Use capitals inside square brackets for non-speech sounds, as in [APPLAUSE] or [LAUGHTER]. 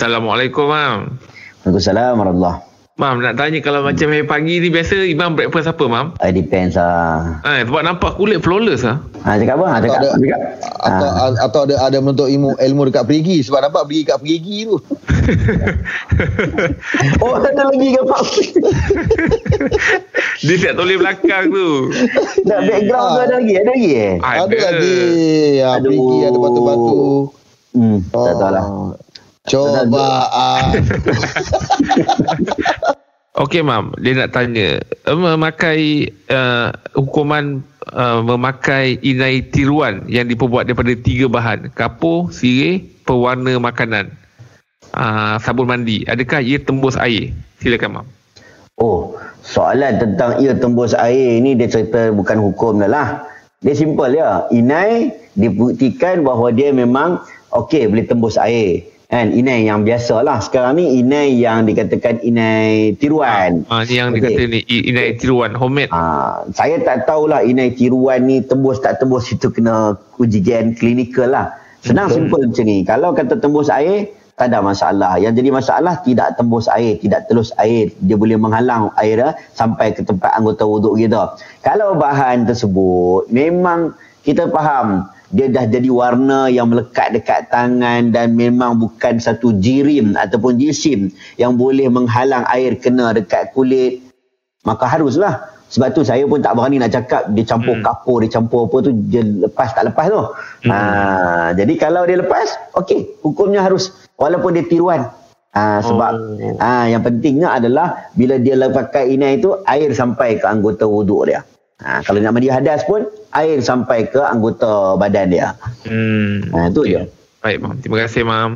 Assalamualaikum, Mam. Waalaikumsalam warahmatullahi Mam, nak tanya kalau macam hari pagi ni biasa Imam breakfast apa, Mam? It depends lah. Ha, sebab nampak kulit flawless lah. Ha, cakap apa? Ha, Atau cakap. ada, cakap. atau, Ha. atau ada ada menuntut ilmu ilmu dekat perigi sebab nampak pergi kat perigi tu. [LAUGHS] Oh, ada lagi ke Pak? [LAUGHS] Dia siap tulis belakang tu. Nak background tu ada lagi? Ada lagi eh? Ada lagi. Ya, Aduh. perigi ada batu-batu. Hmm, tak tahu lah. Coba ah. [LAUGHS] Okey, Mam. Dia nak tanya. eh, Memakai uh, hukuman uh, memakai inai tiruan yang diperbuat daripada tiga bahan. Kapur, sirih, pewarna makanan. Uh, sabun mandi. Adakah ia tembus air? Silakan, Mam. Oh, soalan tentang ia tembus air ni dia cerita bukan hukum dah lah. Dia simple ya. Inai dibuktikan bahawa dia memang okey boleh tembus air. Kan inai yang biasa lah. Sekarang ni inai yang dikatakan inai tiruan. Ah, ni yang Okey. kata ni inai tiruan homemade. Ah, saya tak tahulah inai tiruan ni tembus tak tembus itu kena ujian klinikal lah. Senang simple macam ni. Kalau kata tembus air, tak ada masalah. Yang jadi masalah tidak tembus air, tidak telus air. Dia boleh menghalang air dah sampai ke tempat anggota wuduk kita. Kalau bahan tersebut memang kita faham dia dah jadi warna yang melekat dekat tangan dan memang bukan satu jirim ataupun jisim yang boleh menghalang air kena dekat kulit maka haruslah sebab tu saya pun tak berani nak cakap dia campur Hmm. kapur dia campur apa tu dia lepas tak lepas tu hmm. ha, jadi kalau dia lepas okey hukumnya harus walaupun dia tiruan ha, sebab Oh. ha, yang pentingnya adalah bila dia pakai inai itu air sampai ke anggota wuduk dia ha, kalau nak mandi hadas pun air sampai ke anggota badan dia Hmm. ha, itu je Baik, Mam. Terima kasih, Mam.